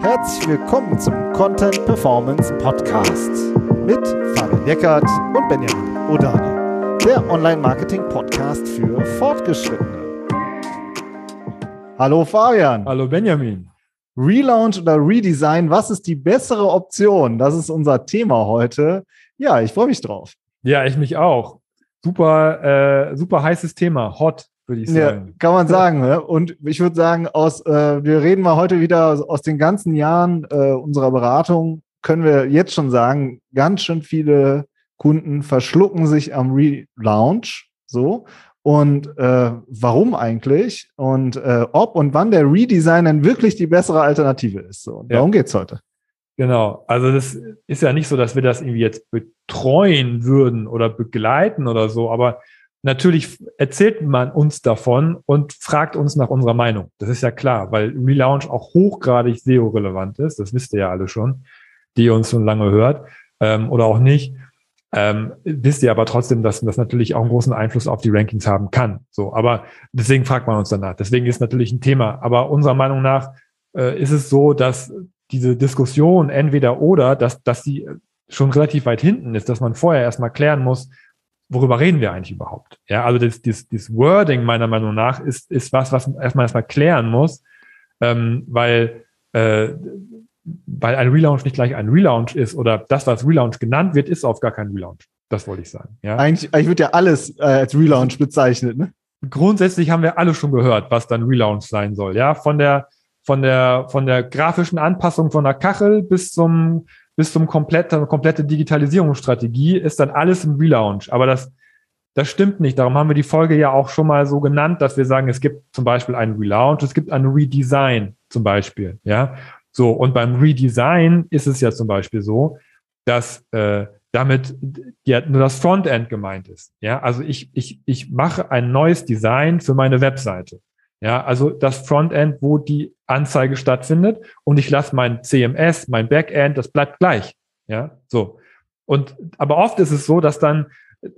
Herzlich willkommen zum Content Performance Podcast mit Fabian Eckert und Benjamin Odani, der Online-Marketing-Podcast für Fortgeschrittene. Hallo Fabian. Hallo Benjamin. Relaunch oder Redesign, was ist die bessere Option? Das ist unser Thema heute. Ja, ich freue mich drauf. Ja, ich mich auch. Super, äh, super heißes Thema. Hot, würde ich sagen. Ja, kann man sagen. Ne? Und ich würde sagen, aus, äh, wir reden mal heute wieder aus den ganzen Jahren äh, unserer Beratung, können wir jetzt schon sagen, ganz schön viele Kunden verschlucken sich am Relaunch. So. Und äh, warum eigentlich? Und äh, ob und wann der Redesign dann wirklich die bessere Alternative ist. So. Ja. Darum geht's heute. Genau. Also das ist ja nicht so, dass wir das irgendwie jetzt betreuen würden oder begleiten oder so, aber natürlich erzählt man uns davon und fragt uns nach unserer Meinung. Das ist ja klar, weil Relaunch auch hochgradig SEO-relevant ist. Das wisst ihr ja alle schon, die uns schon lange hört ähm, oder auch nicht. Ähm, wisst ihr aber trotzdem, dass das natürlich auch einen großen Einfluss auf die Rankings haben kann. So, aber deswegen fragt man uns danach. Deswegen ist natürlich ein Thema. Aber unserer Meinung nach äh, ist es so, dass diese Diskussion entweder oder, dass, dass sie schon relativ weit hinten ist, dass man vorher erstmal klären muss, worüber reden wir eigentlich überhaupt? Ja, also das, das, das Wording meiner Meinung nach ist, ist was, was man erstmal erstmal klären muss, ähm, weil, äh, weil ein Relaunch nicht gleich ein Relaunch ist oder das, was Relaunch genannt wird, ist auf gar kein Relaunch. Das wollte ich sagen. Ja? Eigentlich, eigentlich wird ja alles äh, als Relaunch bezeichnet. Ne? Grundsätzlich haben wir alle schon gehört, was dann Relaunch sein soll. Ja, von der von der von der grafischen Anpassung von der Kachel bis zum bis zum komplette, komplette Digitalisierungsstrategie ist dann alles im Relaunch. Aber das, das stimmt nicht. Darum haben wir die Folge ja auch schon mal so genannt, dass wir sagen, es gibt zum Beispiel einen Relaunch, es gibt ein Redesign zum Beispiel. Ja, so. Und beim Redesign ist es ja zum Beispiel so, dass äh, damit ja nur das Frontend gemeint ist. Ja, also ich, ich, ich mache ein neues Design für meine Webseite. Ja, also das Frontend, wo die Anzeige stattfindet und ich lasse mein CMS, mein Backend, das bleibt gleich. Ja, so. Und, aber oft ist es so, dass dann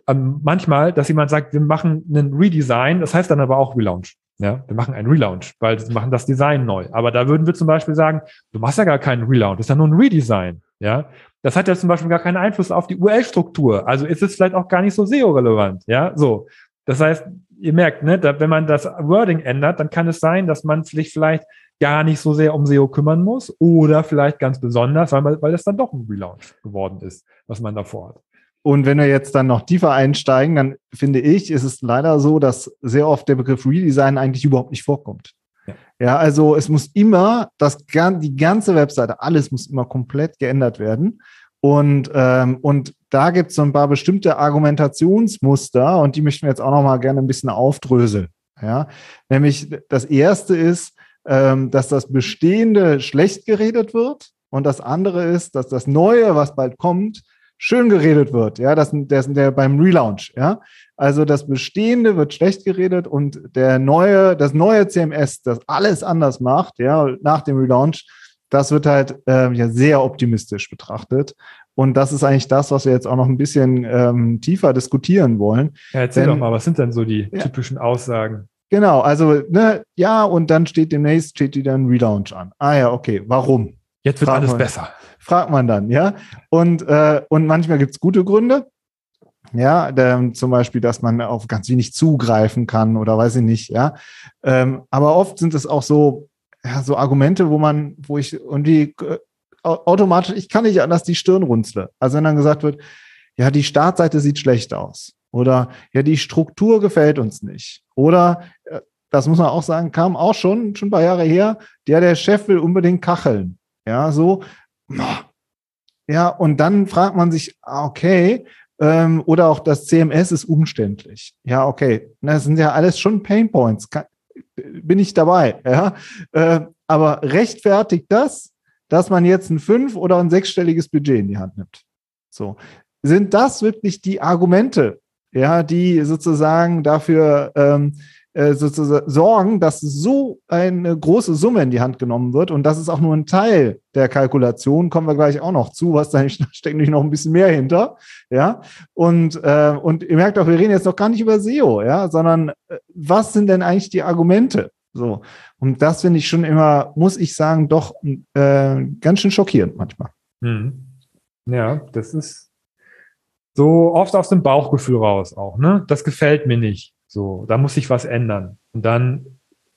ähm, manchmal, dass jemand sagt, wir machen einen Redesign, das heißt dann aber auch Relaunch. Ja, wir machen einen Relaunch, weil wir machen das Design neu. Aber da würden wir zum Beispiel sagen, du machst ja gar keinen Relaunch, das ist ja nur ein Redesign. Ja, das hat ja zum Beispiel gar keinen Einfluss auf die URL-Struktur. Also ist es vielleicht auch gar nicht so SEO-relevant. Ja, so. Das heißt, ihr merkt, ne, da, wenn man das Wording ändert, dann kann es sein, dass man sich vielleicht gar nicht so sehr um SEO kümmern muss oder vielleicht ganz besonders, weil, man, weil das dann doch ein Relaunch geworden ist, was man davor hat. Und wenn wir jetzt dann noch tiefer einsteigen, dann finde ich, ist es leider so, dass sehr oft der Begriff Redesign eigentlich überhaupt nicht vorkommt. Ja, ja also es muss immer, das, die ganze Webseite, alles muss immer komplett geändert werden. Und, ähm, und da gibt es so ein paar bestimmte Argumentationsmuster und die möchten wir jetzt auch noch mal gerne ein bisschen aufdröseln. Ja? Nämlich das erste ist, dass das Bestehende schlecht geredet wird und das andere ist, dass das Neue, was bald kommt, schön geredet wird. Ja, das, das der beim Relaunch. Ja, also das Bestehende wird schlecht geredet und der neue, das neue CMS, das alles anders macht, ja, nach dem Relaunch, das wird halt äh, ja sehr optimistisch betrachtet. Und das ist eigentlich das, was wir jetzt auch noch ein bisschen ähm, tiefer diskutieren wollen. Ja, erzähl denn, doch mal, was sind denn so die ja, typischen Aussagen? Genau, also ne, ja, und dann steht demnächst steht wieder ein Relaunch an. Ah ja, okay, warum? Jetzt wird fragt alles man, besser. Fragt man dann, ja. Und, äh, und manchmal gibt es gute Gründe. Ja, der, zum Beispiel, dass man auf ganz wenig zugreifen kann oder weiß ich nicht, ja. Ähm, aber oft sind es auch so, ja, so Argumente, wo man, wo ich irgendwie äh, automatisch, ich kann nicht anders die Stirn runzle. Also wenn dann gesagt wird, ja, die Startseite sieht schlecht aus. Oder ja, die Struktur gefällt uns nicht. Oder, äh, das muss man auch sagen, kam auch schon, schon ein paar Jahre her, der, der Chef will unbedingt kacheln. Ja, so. Ja, und dann fragt man sich, ah, okay, ähm, oder auch das CMS ist umständlich. Ja, okay. Das sind ja alles schon Painpoints. bin ich dabei. Ja, äh, aber rechtfertigt das, dass man jetzt ein fünf- oder ein sechsstelliges Budget in die Hand nimmt. So. Sind das wirklich die Argumente, ja, die sozusagen dafür ähm, äh, sozusagen sorgen, dass so eine große Summe in die Hand genommen wird. Und das ist auch nur ein Teil der Kalkulation, kommen wir gleich auch noch zu, was da steckt nämlich noch ein bisschen mehr hinter. Ja, und, äh, und ihr merkt auch, wir reden jetzt noch gar nicht über SEO, ja, sondern äh, was sind denn eigentlich die Argumente? So. Und das finde ich schon immer, muss ich sagen, doch äh, ganz schön schockierend manchmal. Mhm. Ja, das ist so oft aus dem Bauchgefühl raus auch, ne? Das gefällt mir nicht. So, da muss sich was ändern. Und dann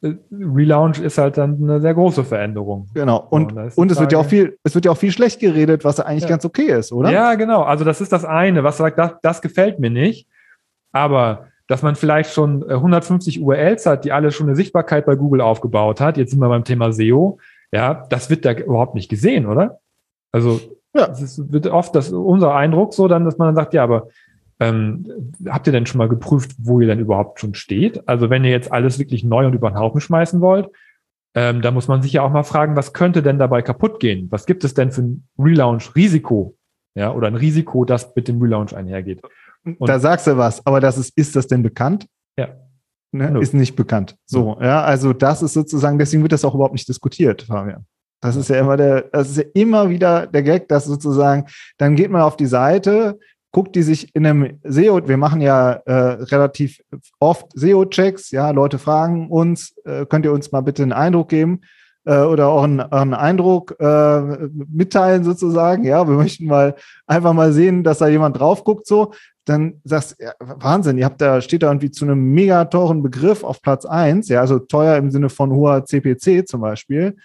äh, Relaunch ist halt dann eine sehr große Veränderung. Genau. Und, so, und, und es wird ja auch viel, es wird ja auch viel schlecht geredet, was eigentlich ja. ganz okay ist, oder? Ja, genau. Also das ist das eine, was sagt, das, das gefällt mir nicht. Aber dass man vielleicht schon 150 äh, URLs hat, die alle schon eine Sichtbarkeit bei Google aufgebaut hat. Jetzt sind wir beim Thema SEO. Ja, das wird da überhaupt nicht gesehen, oder? Also, ja. es wird oft das, unser Eindruck so dann, dass man dann sagt, ja, aber ähm, habt ihr denn schon mal geprüft, wo ihr denn überhaupt schon steht? Also, wenn ihr jetzt alles wirklich neu und über den Haufen schmeißen wollt, ähm, da muss man sich ja auch mal fragen, was könnte denn dabei kaputt gehen? Was gibt es denn für ein Relaunch-Risiko? Ja, oder ein Risiko, das mit dem Relaunch einhergeht. Und da sagst du was, aber das ist, ist das denn bekannt? Ja. Ne? Ist nicht bekannt. So, ja, also das ist sozusagen, deswegen wird das auch überhaupt nicht diskutiert, Fabian. Das ist ja immer der, das ist ja immer wieder der Gag, dass sozusagen, dann geht man auf die Seite, guckt die sich in einem SEO, wir machen ja äh, relativ oft SEO-Checks, ja, Leute fragen uns, äh, könnt ihr uns mal bitte einen Eindruck geben äh, oder auch einen, einen Eindruck äh, mitteilen sozusagen, ja, wir möchten mal einfach mal sehen, dass da jemand drauf guckt so, dann sagst ja, Wahnsinn, ihr habt da, steht da irgendwie zu einem mega teuren Begriff auf Platz eins, ja, also teuer im Sinne von hoher CPC zum Beispiel.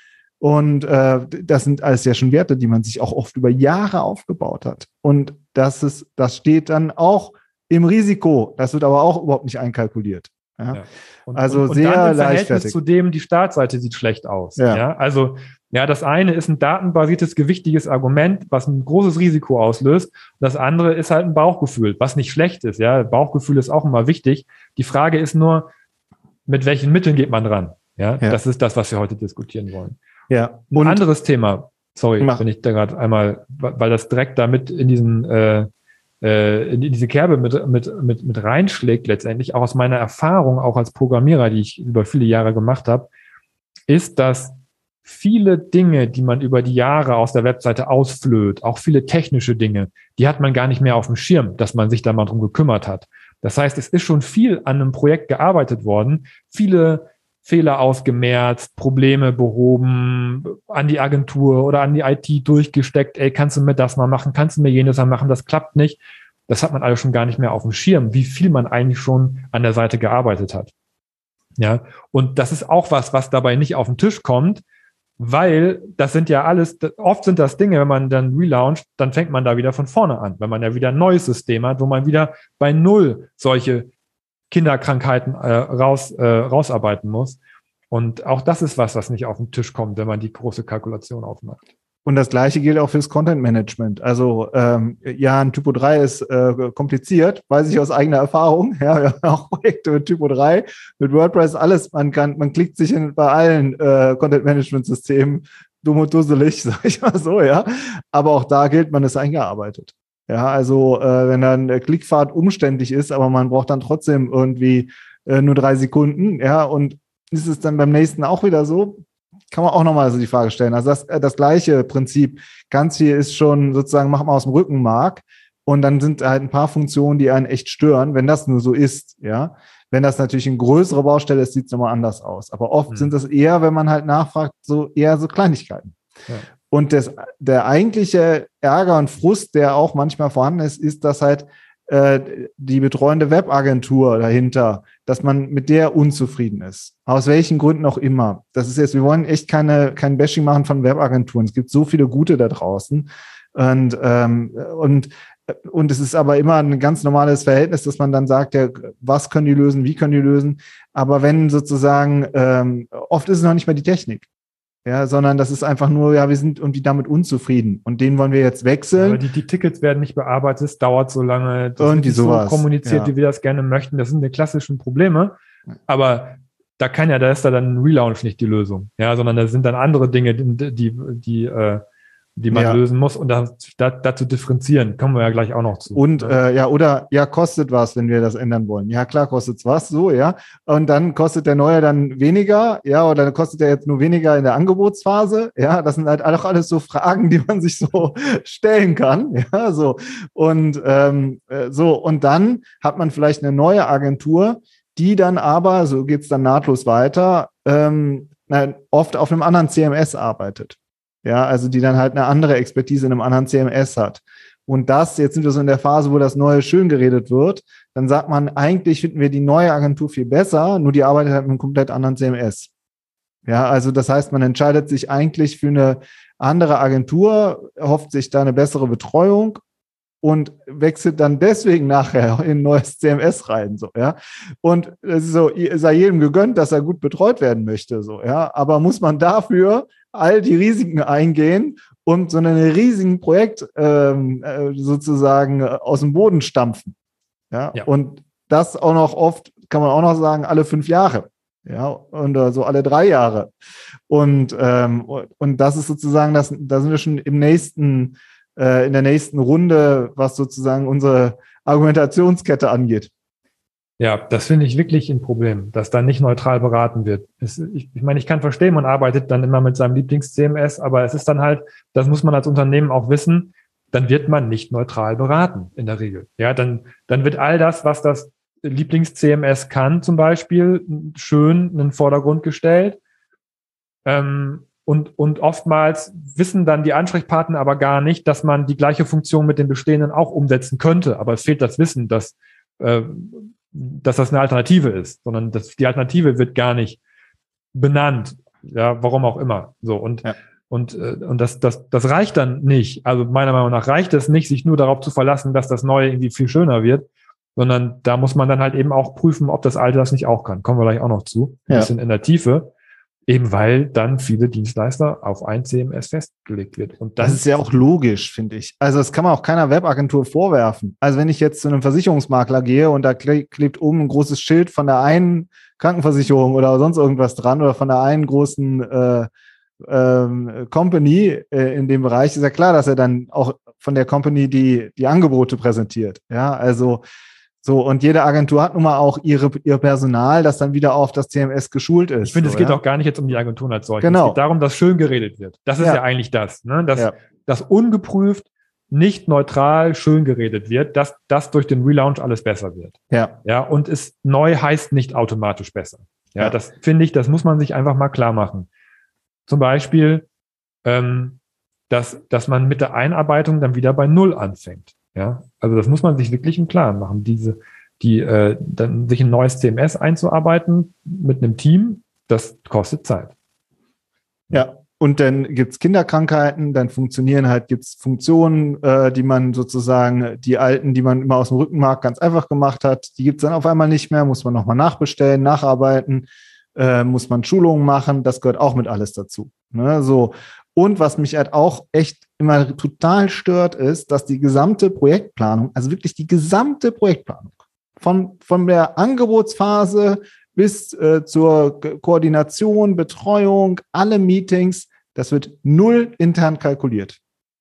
Und äh, das sind alles ja schon Werte, die man sich auch oft über Jahre aufgebaut hat. Und das ist, das steht dann auch im Risiko. Das wird aber auch überhaupt nicht einkalkuliert. Ja. ja. Und, also und, und sehr dann im Verhältnis zu dem, die Startseite sieht schlecht aus. Ja. ja. Also ja, das eine ist ein datenbasiertes, gewichtiges Argument, was ein großes Risiko auslöst. Das andere ist halt ein Bauchgefühl, was nicht schlecht ist. Ja, Bauchgefühl ist auch immer wichtig. Die Frage ist nur, mit welchen Mitteln geht man ran? Ja. das ist das, was wir heute diskutieren wollen. Ja. Und ein anderes Thema. Sorry, mach. wenn ich da gerade einmal, weil das direkt damit in diesen äh, äh, in diese Kerbe mit, mit, mit, mit reinschlägt, letztendlich, auch aus meiner Erfahrung, auch als Programmierer, die ich über viele Jahre gemacht habe, ist, dass viele Dinge, die man über die Jahre aus der Webseite ausflöht, auch viele technische Dinge, die hat man gar nicht mehr auf dem Schirm, dass man sich da mal drum gekümmert hat. Das heißt, es ist schon viel an einem Projekt gearbeitet worden, viele Fehler ausgemerzt, Probleme behoben, an die Agentur oder an die IT durchgesteckt, ey, kannst du mir das mal machen, kannst du mir jenes mal machen, das klappt nicht. Das hat man alles schon gar nicht mehr auf dem Schirm, wie viel man eigentlich schon an der Seite gearbeitet hat. Ja, und das ist auch was, was dabei nicht auf den Tisch kommt, weil das sind ja alles, oft sind das Dinge, wenn man dann relauncht, dann fängt man da wieder von vorne an, wenn man ja wieder ein neues System hat, wo man wieder bei Null solche Kinderkrankheiten äh, raus, äh, rausarbeiten muss. Und auch das ist was, was nicht auf den Tisch kommt, wenn man die große Kalkulation aufmacht. Und das gleiche gilt auch fürs Content Management. Also ähm, ja, ein Typo 3 ist äh, kompliziert, weiß ich aus eigener Erfahrung. Ja, wir haben auch Projekte mit Typo 3, mit WordPress, alles. Man kann, man klickt sich in, bei allen äh, Content Management Systemen dumm und dusselig, sag ich mal so, ja. Aber auch da gilt, man ist eingearbeitet. Ja, also äh, wenn dann der Klickfahrt umständlich ist, aber man braucht dann trotzdem irgendwie äh, nur drei Sekunden, ja, und ist es dann beim nächsten auch wieder so? kann man auch nochmal so die Frage stellen. Also das, äh, das gleiche Prinzip. Ganz viel ist schon sozusagen, mach mal aus dem Rückenmark. Und dann sind halt ein paar Funktionen, die einen echt stören, wenn das nur so ist, ja. Wenn das natürlich eine größere Baustelle ist, sieht es nochmal anders aus. Aber oft mhm. sind das eher, wenn man halt nachfragt, so eher so Kleinigkeiten. Ja. Und das, der eigentliche Ärger und Frust, der auch manchmal vorhanden ist, ist, dass halt äh, die betreuende Webagentur dahinter, dass man mit der unzufrieden ist. Aus welchen Gründen auch immer. Das ist jetzt, wir wollen echt keine, kein Bashing machen von Webagenturen. Es gibt so viele gute da draußen. Und, ähm, und, und es ist aber immer ein ganz normales Verhältnis, dass man dann sagt, ja, was können die lösen, wie können die lösen. Aber wenn sozusagen, ähm, oft ist es noch nicht mal die Technik ja, sondern das ist einfach nur, ja, wir sind irgendwie damit unzufrieden und den wollen wir jetzt wechseln. Aber die, die Tickets werden nicht bearbeitet, es dauert so lange, das irgendwie wird sowas. so kommuniziert, ja. wie wir das gerne möchten. Das sind die klassischen Probleme, aber da kann ja, da ist da dann ein Relaunch nicht die Lösung, ja, sondern da sind dann andere Dinge, die, die, die äh, die man ja. lösen muss und das, das, dazu differenzieren, kommen wir ja gleich auch noch zu. Und äh, ja, oder ja, kostet was, wenn wir das ändern wollen. Ja, klar, kostet es was, so, ja. Und dann kostet der neue dann weniger, ja, oder dann kostet er jetzt nur weniger in der Angebotsphase. Ja, das sind halt auch alles so Fragen, die man sich so stellen kann. Ja, so. Und ähm, äh, so, und dann hat man vielleicht eine neue Agentur, die dann aber, so geht es dann nahtlos weiter, ähm, oft auf einem anderen CMS arbeitet. Ja, also die dann halt eine andere Expertise in einem anderen CMS hat. Und das, jetzt sind wir so in der Phase, wo das Neue schön geredet wird, dann sagt man, eigentlich finden wir die neue Agentur viel besser, nur die arbeitet halt mit einem komplett anderen CMS. Ja, also das heißt, man entscheidet sich eigentlich für eine andere Agentur, hofft sich da eine bessere Betreuung und wechselt dann deswegen nachher in ein neues CMS rein, so, ja. Und es ist so, sei jedem gegönnt, dass er gut betreut werden möchte, so, ja. Aber muss man dafür all die Risiken eingehen und so einen riesigen Projekt ähm, äh, sozusagen aus dem Boden stampfen, ja? ja. Und das auch noch oft, kann man auch noch sagen, alle fünf Jahre. Ja, und äh, so alle drei Jahre. Und, ähm, und das ist sozusagen, das, da sind wir schon im nächsten, äh, in der nächsten Runde, was sozusagen unsere Argumentationskette angeht. Ja, das finde ich wirklich ein Problem, dass da nicht neutral beraten wird. Es, ich, ich meine, ich kann verstehen, man arbeitet dann immer mit seinem Lieblings-CMS, aber es ist dann halt, das muss man als Unternehmen auch wissen, dann wird man nicht neutral beraten in der Regel. Ja, dann, dann wird all das, was das Lieblings-CMS kann, zum Beispiel, schön in den Vordergrund gestellt. Ähm, und, und oftmals wissen dann die Ansprechpartner aber gar nicht, dass man die gleiche Funktion mit den bestehenden auch umsetzen könnte. Aber es fehlt das Wissen, dass, äh, dass das eine Alternative ist, sondern dass die Alternative wird gar nicht benannt. Ja, warum auch immer. So und ja. und äh, und das das das reicht dann nicht. Also meiner Meinung nach reicht es nicht, sich nur darauf zu verlassen, dass das Neue irgendwie viel schöner wird, sondern da muss man dann halt eben auch prüfen, ob das Alte das nicht auch kann. Kommen wir gleich auch noch zu. Ein ja. bisschen in der Tiefe. Eben weil dann viele Dienstleister auf ein CMS festgelegt wird. Und das ist ja auch logisch, finde ich. Also das kann man auch keiner Webagentur vorwerfen. Also wenn ich jetzt zu einem Versicherungsmakler gehe und da klebt oben ein großes Schild von der einen Krankenversicherung oder sonst irgendwas dran oder von der einen großen äh, ähm, Company äh, in dem Bereich, ist ja klar, dass er dann auch von der Company die, die Angebote präsentiert. Ja, also so, und jede Agentur hat nun mal auch ihre, ihr Personal, das dann wieder auf das CMS geschult ist. Ich finde, so, es geht ja? auch gar nicht jetzt um die Agenturen als solche. Genau. Es geht darum, dass schön geredet wird. Das ist ja, ja eigentlich das, ne? dass, ja. dass ungeprüft, nicht neutral schön geredet wird, dass das durch den Relaunch alles besser wird. Ja. Ja, und es neu heißt nicht automatisch besser. Ja, ja. das finde ich, das muss man sich einfach mal klar machen. Zum Beispiel, ähm, dass, dass man mit der Einarbeitung dann wieder bei Null anfängt. Ja, also das muss man sich wirklich im Klaren machen. Diese, die, äh, dann sich ein neues CMS einzuarbeiten mit einem Team, das kostet Zeit. Ja, und dann gibt's Kinderkrankheiten, dann funktionieren halt, gibt's Funktionen, äh, die man sozusagen, die alten, die man immer aus dem Rückenmark ganz einfach gemacht hat, die gibt's dann auf einmal nicht mehr, muss man nochmal nachbestellen, nacharbeiten, äh, muss man Schulungen machen, das gehört auch mit alles dazu. Ne? So. Und was mich halt auch echt immer total stört, ist, dass die gesamte Projektplanung, also wirklich die gesamte Projektplanung, von, von der Angebotsphase bis äh, zur Koordination, Betreuung, alle Meetings, das wird null intern kalkuliert.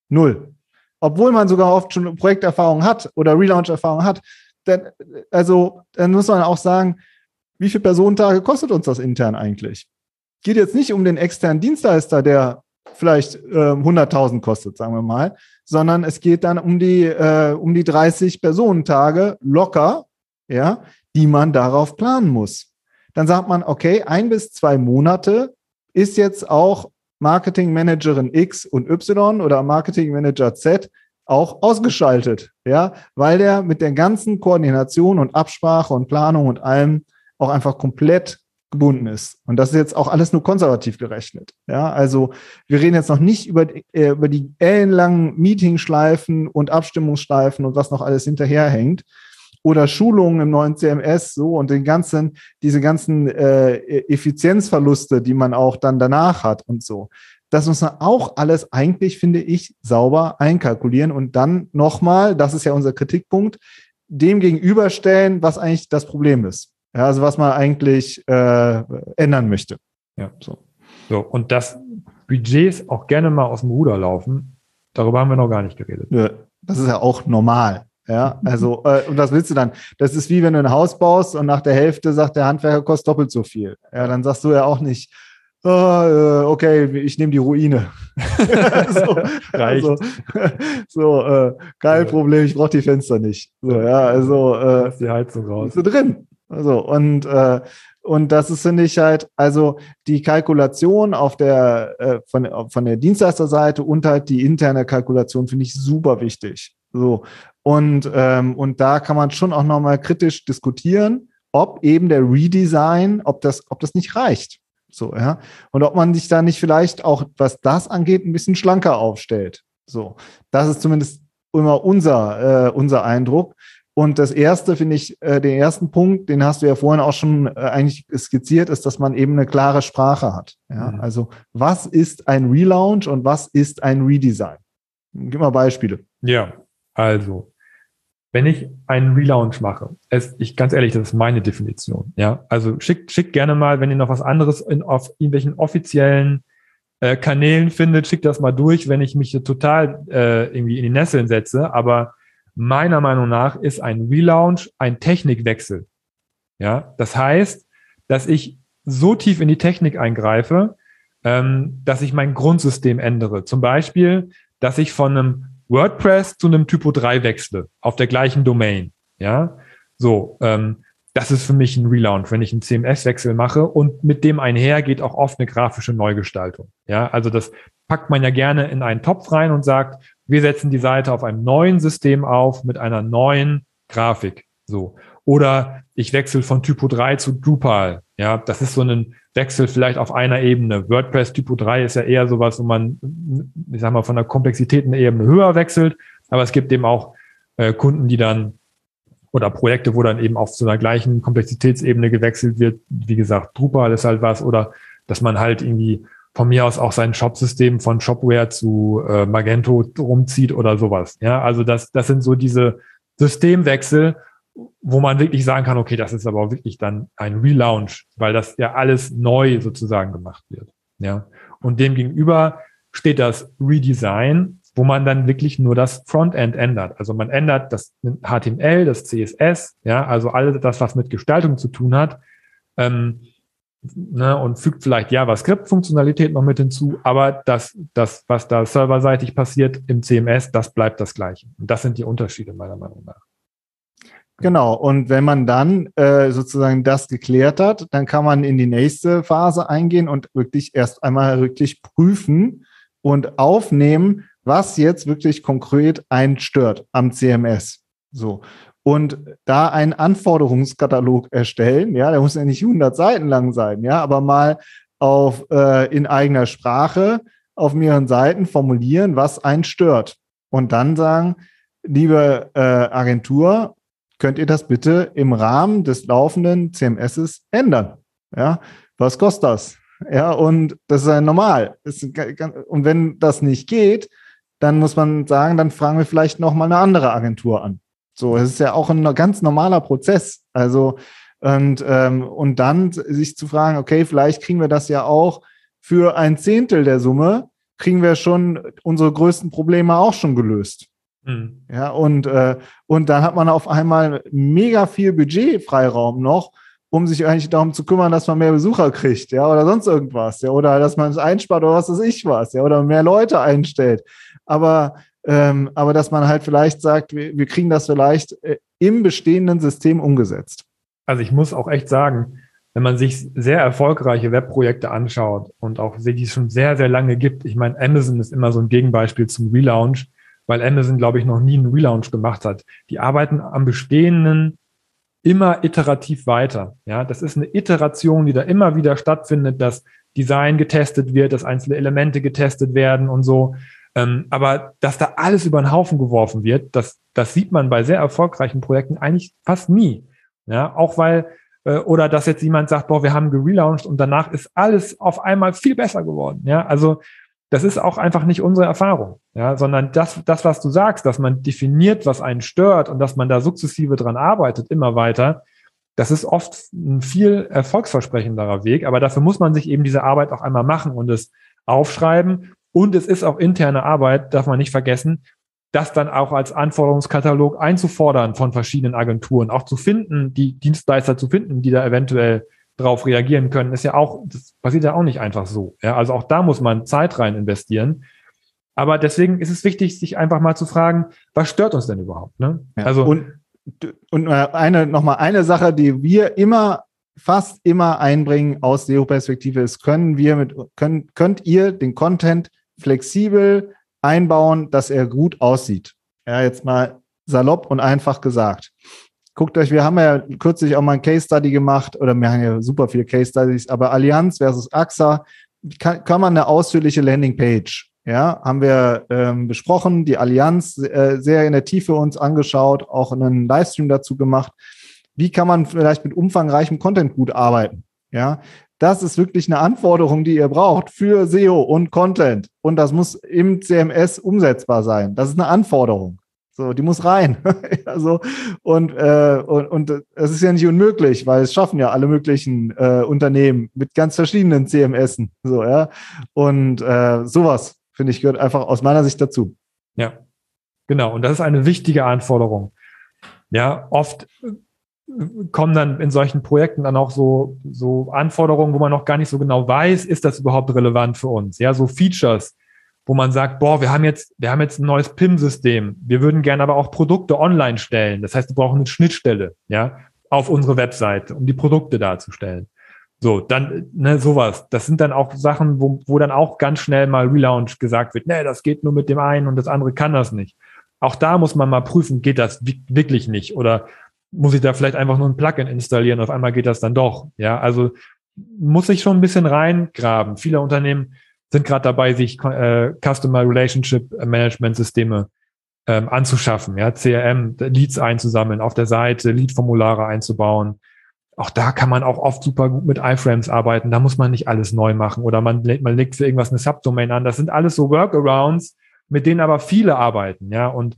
Null. Obwohl man sogar oft schon Projekterfahrung hat oder Relaunch-Erfahrung hat. Dann, also, dann muss man auch sagen, wie viele Personentage kostet uns das intern eigentlich? Geht jetzt nicht um den externen Dienstleister, der vielleicht äh, 100.000 kostet, sagen wir mal, sondern es geht dann um die, äh, um die 30 Personentage locker, ja, die man darauf planen muss. Dann sagt man, okay, ein bis zwei Monate ist jetzt auch Marketing Managerin X und Y oder Marketing Manager Z auch ausgeschaltet, ja, weil der mit der ganzen Koordination und Absprache und Planung und allem auch einfach komplett gebunden ist. Und das ist jetzt auch alles nur konservativ gerechnet. Ja, also wir reden jetzt noch nicht über, äh, über die ellenlangen Meetingschleifen und Abstimmungsschleifen und was noch alles hinterherhängt oder Schulungen im neuen CMS so und den ganzen diese ganzen äh, Effizienzverluste, die man auch dann danach hat und so. Das muss man auch alles eigentlich, finde ich, sauber einkalkulieren und dann nochmal, das ist ja unser Kritikpunkt, dem gegenüberstellen, was eigentlich das Problem ist. Ja, also was man eigentlich äh, ändern möchte. Ja, so. So, und dass Budgets auch gerne mal aus dem Ruder laufen, darüber haben wir noch gar nicht geredet. Ja, das ist ja auch normal. Ja, also, äh, und was willst du dann? Das ist wie wenn du ein Haus baust und nach der Hälfte sagt der Handwerker kostet doppelt so viel. Ja, dann sagst du ja auch nicht, oh, okay, ich nehme die Ruine. so, Reicht. Also, so, äh, kein ja. Problem, ich brauche die Fenster nicht. So, ja, also äh, die Heizung raus. Bist du drin? So, und, äh, und das ist, finde ich halt, also die Kalkulation auf der, äh, von, von der Dienstleisterseite und halt die interne Kalkulation finde ich super wichtig. So. Und, ähm, und da kann man schon auch nochmal kritisch diskutieren, ob eben der Redesign, ob das, ob das nicht reicht. So, ja. Und ob man sich da nicht vielleicht auch, was das angeht, ein bisschen schlanker aufstellt. So. Das ist zumindest immer unser, äh, unser Eindruck. Und das erste, finde ich, äh, den ersten Punkt, den hast du ja vorhin auch schon äh, eigentlich skizziert, ist, dass man eben eine klare Sprache hat. Ja? Mhm. Also, was ist ein Relaunch und was ist ein Redesign? Gib mal Beispiele. Ja, also, wenn ich einen Relaunch mache, es, ich ganz ehrlich, das ist meine Definition. Ja, also schickt schick gerne mal, wenn ihr noch was anderes in, auf irgendwelchen offiziellen äh, Kanälen findet, schickt das mal durch, wenn ich mich total äh, irgendwie in die Nesseln setze. Aber meiner Meinung nach ist ein Relaunch ein Technikwechsel. Ja, das heißt, dass ich so tief in die Technik eingreife, ähm, dass ich mein Grundsystem ändere. Zum Beispiel, dass ich von einem WordPress zu einem Typo 3 wechsle auf der gleichen Domain. Ja, so, ähm, das ist für mich ein Relaunch, wenn ich einen CMS-Wechsel mache und mit dem einher geht auch oft eine grafische Neugestaltung. Ja, also das packt man ja gerne in einen Topf rein und sagt, wir setzen die Seite auf einem neuen System auf mit einer neuen Grafik. So. Oder ich wechsle von Typo 3 zu Drupal. Ja, das ist so ein Wechsel vielleicht auf einer Ebene. WordPress Typo 3 ist ja eher sowas, wo man, ich sag mal, von der Komplexität eine Ebene höher wechselt. Aber es gibt eben auch äh, Kunden, die dann oder Projekte, wo dann eben auf so einer gleichen Komplexitätsebene gewechselt wird. Wie gesagt, Drupal ist halt was oder dass man halt irgendwie von mir aus auch sein Shopsystem von Shopware zu äh, Magento rumzieht oder sowas. Ja, also das, das sind so diese Systemwechsel, wo man wirklich sagen kann, okay, das ist aber wirklich dann ein Relaunch, weil das ja alles neu sozusagen gemacht wird. Ja, und dem gegenüber steht das Redesign, wo man dann wirklich nur das Frontend ändert. Also man ändert das HTML, das CSS, ja, also alles das, was mit Gestaltung zu tun hat. Ähm, ne, und fügt vielleicht JavaScript-Funktionalität noch mit hinzu, aber das, das, was da serverseitig passiert im CMS, das bleibt das gleiche. Und das sind die Unterschiede meiner Meinung nach. Genau, und wenn man dann äh, sozusagen das geklärt hat, dann kann man in die nächste Phase eingehen und wirklich erst einmal wirklich prüfen und aufnehmen, was jetzt wirklich konkret einen stört am CMS. So und da einen Anforderungskatalog erstellen. Ja, der muss ja nicht 100 Seiten lang sein, ja, aber mal auf äh, in eigener Sprache auf mehreren Seiten formulieren, was einen stört und dann sagen, liebe äh, Agentur, könnt ihr das bitte im Rahmen des laufenden CMSs ändern? Ja, was kostet das? Ja, und das ist ja normal. Und wenn das nicht geht, dann muss man sagen, dann fragen wir vielleicht noch mal eine andere Agentur an. So, es ist ja auch ein ganz normaler Prozess. Also, und, ähm, und dann sich zu fragen, okay, vielleicht kriegen wir das ja auch für ein Zehntel der Summe, kriegen wir schon unsere größten Probleme auch schon gelöst. Mhm. Ja, und, äh, und dann hat man auf einmal mega viel Budgetfreiraum noch, um sich eigentlich darum zu kümmern, dass man mehr Besucher kriegt, ja, oder sonst irgendwas, ja, oder dass man es einspart oder was weiß ich was, ja, oder mehr Leute einstellt. Aber ähm, aber dass man halt vielleicht sagt, wir, wir kriegen das vielleicht äh, im bestehenden System umgesetzt. Also ich muss auch echt sagen, wenn man sich sehr erfolgreiche Webprojekte anschaut und auch die es schon sehr, sehr lange gibt, ich meine, Amazon ist immer so ein Gegenbeispiel zum Relaunch, weil Amazon, glaube ich, noch nie einen Relaunch gemacht hat. Die arbeiten am Bestehenden immer iterativ weiter. Ja, das ist eine Iteration, die da immer wieder stattfindet, dass Design getestet wird, dass einzelne Elemente getestet werden und so. Ähm, aber dass da alles über den Haufen geworfen wird, das, das sieht man bei sehr erfolgreichen Projekten eigentlich fast nie. Ja, auch weil, äh, oder dass jetzt jemand sagt, boah, wir haben gelauncht und danach ist alles auf einmal viel besser geworden. Ja, also das ist auch einfach nicht unsere Erfahrung, ja, sondern das, das, was du sagst, dass man definiert, was einen stört und dass man da sukzessive dran arbeitet, immer weiter, das ist oft ein viel erfolgsversprechenderer Weg, aber dafür muss man sich eben diese Arbeit auch einmal machen und es aufschreiben und es ist auch interne Arbeit, darf man nicht vergessen, das dann auch als Anforderungskatalog einzufordern von verschiedenen Agenturen, auch zu finden, die Dienstleister zu finden, die da eventuell drauf reagieren können, ist ja auch, das passiert ja auch nicht einfach so. Ja, also auch da muss man Zeit rein investieren. Aber deswegen ist es wichtig, sich einfach mal zu fragen, was stört uns denn überhaupt? Ne? Ja. Also und und eine, nochmal eine Sache, die wir immer, fast immer einbringen aus SEO-Perspektive ist, können wir mit, können, könnt ihr den Content flexibel einbauen, dass er gut aussieht. Ja, jetzt mal salopp und einfach gesagt. Guckt euch, wir haben ja kürzlich auch mal ein Case Study gemacht, oder wir haben ja super viele Case Studies, aber Allianz versus AXA, kann, kann man eine ausführliche Landingpage ja, haben wir ähm, besprochen, die Allianz äh, sehr in der Tiefe uns angeschaut, auch einen Livestream dazu gemacht. Wie kann man vielleicht mit umfangreichem Content gut arbeiten? Ja, das ist wirklich eine Anforderung, die ihr braucht für SEO und Content. Und das muss im CMS umsetzbar sein. Das ist eine Anforderung. So, die muss rein. also, und, äh, und, und es ist ja nicht unmöglich, weil es schaffen ja alle möglichen äh, Unternehmen mit ganz verschiedenen CMSen. So, ja. Und äh, sowas finde ich, gehört einfach aus meiner Sicht dazu. Ja, genau. Und das ist eine wichtige Anforderung. Ja, oft kommen dann in solchen Projekten dann auch so, so Anforderungen, wo man noch gar nicht so genau weiß, ist das überhaupt relevant für uns? Ja, so Features, wo man sagt, boah, wir haben jetzt, wir haben jetzt ein neues PIM-System. Wir würden gerne aber auch Produkte online stellen. Das heißt, wir brauchen eine Schnittstelle, ja, auf unsere Webseite, um die Produkte darzustellen. So, dann, ne, sowas. Das sind dann auch Sachen, wo, wo dann auch ganz schnell mal Relaunch gesagt wird, nee, das geht nur mit dem einen und das andere kann das nicht. Auch da muss man mal prüfen, geht das wirklich nicht? Oder muss ich da vielleicht einfach nur ein Plugin installieren, auf einmal geht das dann doch. Ja, also muss ich schon ein bisschen reingraben. Viele Unternehmen sind gerade dabei, sich äh, Customer Relationship Management Systeme ähm, anzuschaffen, ja, CRM, Leads einzusammeln auf der Seite, Lead-Formulare einzubauen, auch da kann man auch oft super gut mit iFrames arbeiten. Da muss man nicht alles neu machen oder man, man legt für irgendwas eine Subdomain an. Das sind alles so Workarounds, mit denen aber viele arbeiten, ja. Und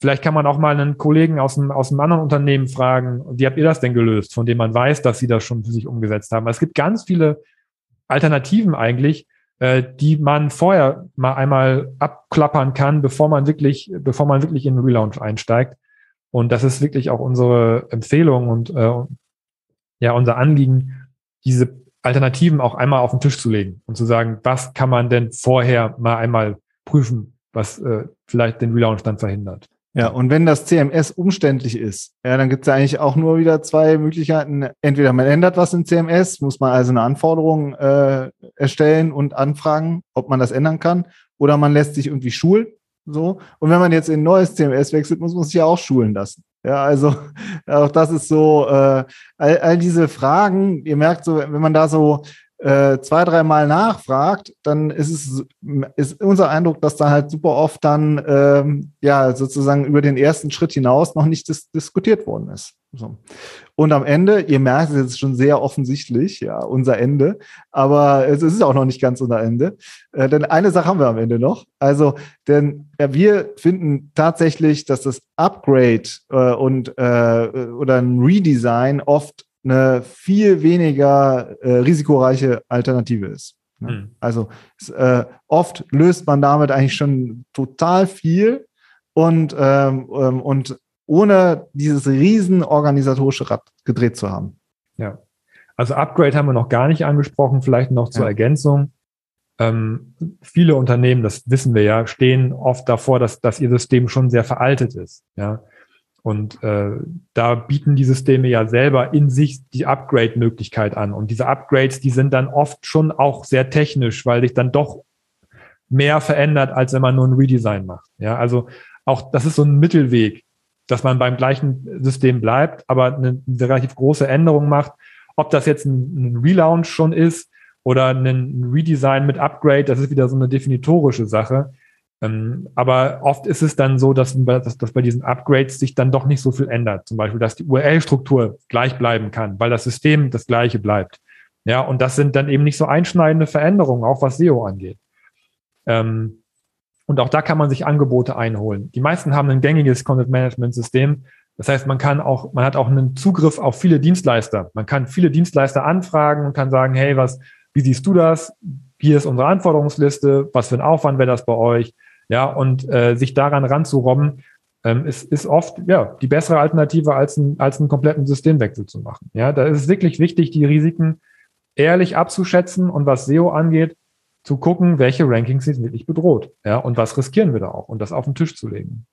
vielleicht kann man auch mal einen Kollegen aus einem, aus einem anderen Unternehmen fragen, wie habt ihr das denn gelöst, von dem man weiß, dass sie das schon für sich umgesetzt haben. Es gibt ganz viele Alternativen eigentlich, äh, die man vorher mal einmal abklappern kann, bevor man wirklich, bevor man wirklich in den Relaunch einsteigt. Und das ist wirklich auch unsere Empfehlung und äh, ja unser Anliegen, diese Alternativen auch einmal auf den Tisch zu legen und zu sagen, was kann man denn vorher mal einmal prüfen, was äh, vielleicht den Relaunch dann verhindert. Ja, und wenn das CMS umständlich ist, ja, dann gibt es ja eigentlich auch nur wieder zwei Möglichkeiten. Entweder man ändert was im CMS, muss man also eine Anforderung äh, erstellen und anfragen, ob man das ändern kann, oder man lässt sich irgendwie schulen. So. Und wenn man jetzt in ein neues CMS wechselt, muss man sich ja auch schulen lassen. Ja, also auch das ist so, äh, all, all diese Fragen, ihr merkt so, wenn man da so äh, zwei, dreimal nachfragt, dann ist es ist unser Eindruck, dass da halt super oft dann ähm, ja sozusagen über den ersten Schritt hinaus noch nicht dis diskutiert worden ist. So. Und am Ende, ihr merkt es jetzt schon sehr offensichtlich, ja, unser Ende, aber es ist auch noch nicht ganz unser Ende. Äh, denn eine Sache haben wir am Ende noch. Also, denn ja, wir finden tatsächlich, dass das Upgrade äh, und äh, oder ein Redesign oft eine viel weniger äh, risikoreiche Alternative ist. Ne? Mhm. Also äh, oft löst man damit eigentlich schon total viel und, ähm, ähm, und ohne dieses riesen organisatorische Rad gedreht zu haben. Ja. Also Upgrade haben wir noch gar nicht angesprochen, vielleicht noch zur ja. Ergänzung. Ähm, viele Unternehmen, das wissen wir ja, stehen oft davor, dass, dass ihr System schon sehr veraltet ist. Ja. Und äh, da bieten die Systeme ja selber in sich die Upgrade-Möglichkeit an. Und diese Upgrades, die sind dann oft schon auch sehr technisch, weil sich dann doch mehr verändert, als wenn man nur ein Redesign macht. Ja, also auch das ist so ein Mittelweg, dass man beim gleichen System bleibt, aber eine, eine relativ große Änderung macht. Ob das jetzt ein, ein Relaunch schon ist oder ein Redesign mit Upgrade, das ist wieder so eine definitorische Sache. Ähm, aber oft ist es dann so, dass, dass, dass bei diesen Upgrades sich dann doch nicht so viel ändert. Zum Beispiel, dass die URL-Struktur gleich bleiben kann, weil das System das gleiche bleibt. Ja, und das sind dann eben nicht so einschneidende Veränderungen, auch was SEO angeht. Ähm, und auch da kann man sich Angebote einholen. Die meisten haben ein gängiges Content-Management-System. Das heißt, man kann auch, man hat auch einen Zugriff auf viele Dienstleister. Man kann viele Dienstleister anfragen und kann sagen, hey, was, wie siehst du das? Hier ist unsere Anforderungsliste. Was für ein Aufwand wäre das bei euch? Ja, und äh, sich daran ranzurobben, ähm, ist, ist oft ja die bessere Alternative, als, ein, als einen kompletten Systemwechsel zu machen. Ja, da ist es wirklich wichtig, die Risiken ehrlich abzuschätzen und was SEO angeht, zu gucken, welche Rankings sind wirklich bedroht. Ja, und was riskieren wir da auch und das auf den Tisch zu legen.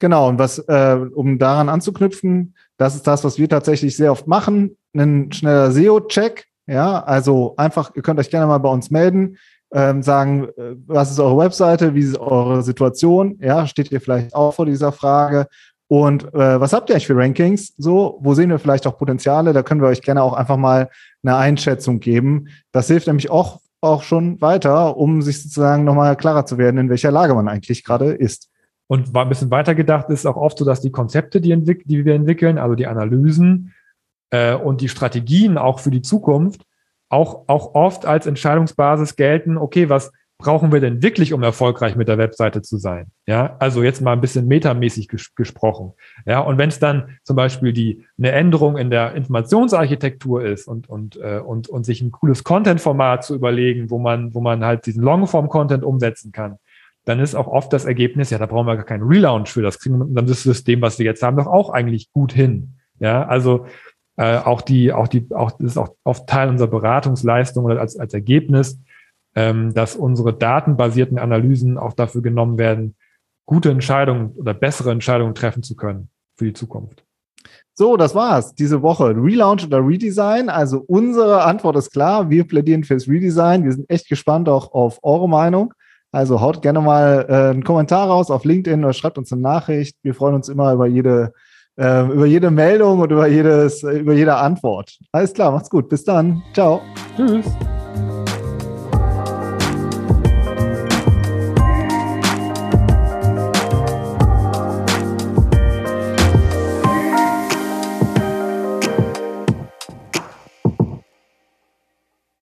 Genau, und was, äh, um daran anzuknüpfen, das ist das, was wir tatsächlich sehr oft machen, ein schneller SEO-Check. Ja, also einfach, ihr könnt euch gerne mal bei uns melden, ähm, sagen, äh, was ist eure Webseite, wie ist eure Situation? Ja, steht ihr vielleicht auch vor dieser Frage? Und äh, was habt ihr eigentlich für Rankings? So, wo sehen wir vielleicht auch Potenziale? Da können wir euch gerne auch einfach mal eine Einschätzung geben. Das hilft nämlich auch, auch schon weiter, um sich sozusagen nochmal klarer zu werden, in welcher Lage man eigentlich gerade ist. Und ein bisschen weiter gedacht ist auch oft so, dass die Konzepte, die, die wir entwickeln, also die Analysen äh, und die Strategien auch für die Zukunft, auch, auch oft als Entscheidungsbasis gelten, okay, was brauchen wir denn wirklich, um erfolgreich mit der Webseite zu sein? Ja, also jetzt mal ein bisschen metamäßig ges gesprochen. Ja, und wenn es dann zum Beispiel die, eine Änderung in der Informationsarchitektur ist und, und, äh, und, und sich ein cooles Content-Format zu überlegen, wo man, wo man halt diesen Longform-Content umsetzen kann, dann ist auch oft das Ergebnis, ja, da brauchen wir gar keinen Relaunch für. Das kriegen wir dann das System, was wir jetzt haben, doch auch eigentlich gut hin. Ja, also äh, auch die, auch die, auch das ist auch oft Teil unserer Beratungsleistung oder als, als Ergebnis, ähm, dass unsere datenbasierten Analysen auch dafür genommen werden, gute Entscheidungen oder bessere Entscheidungen treffen zu können für die Zukunft. So, das war's. Diese Woche. Relaunch oder Redesign. Also unsere Antwort ist klar. Wir plädieren fürs Redesign. Wir sind echt gespannt auch auf eure Meinung. Also haut gerne mal äh, einen Kommentar raus auf LinkedIn oder schreibt uns eine Nachricht. Wir freuen uns immer über jede, äh, über jede Meldung und über, jedes, über jede Antwort. Alles klar, macht's gut. Bis dann. Ciao. Tschüss.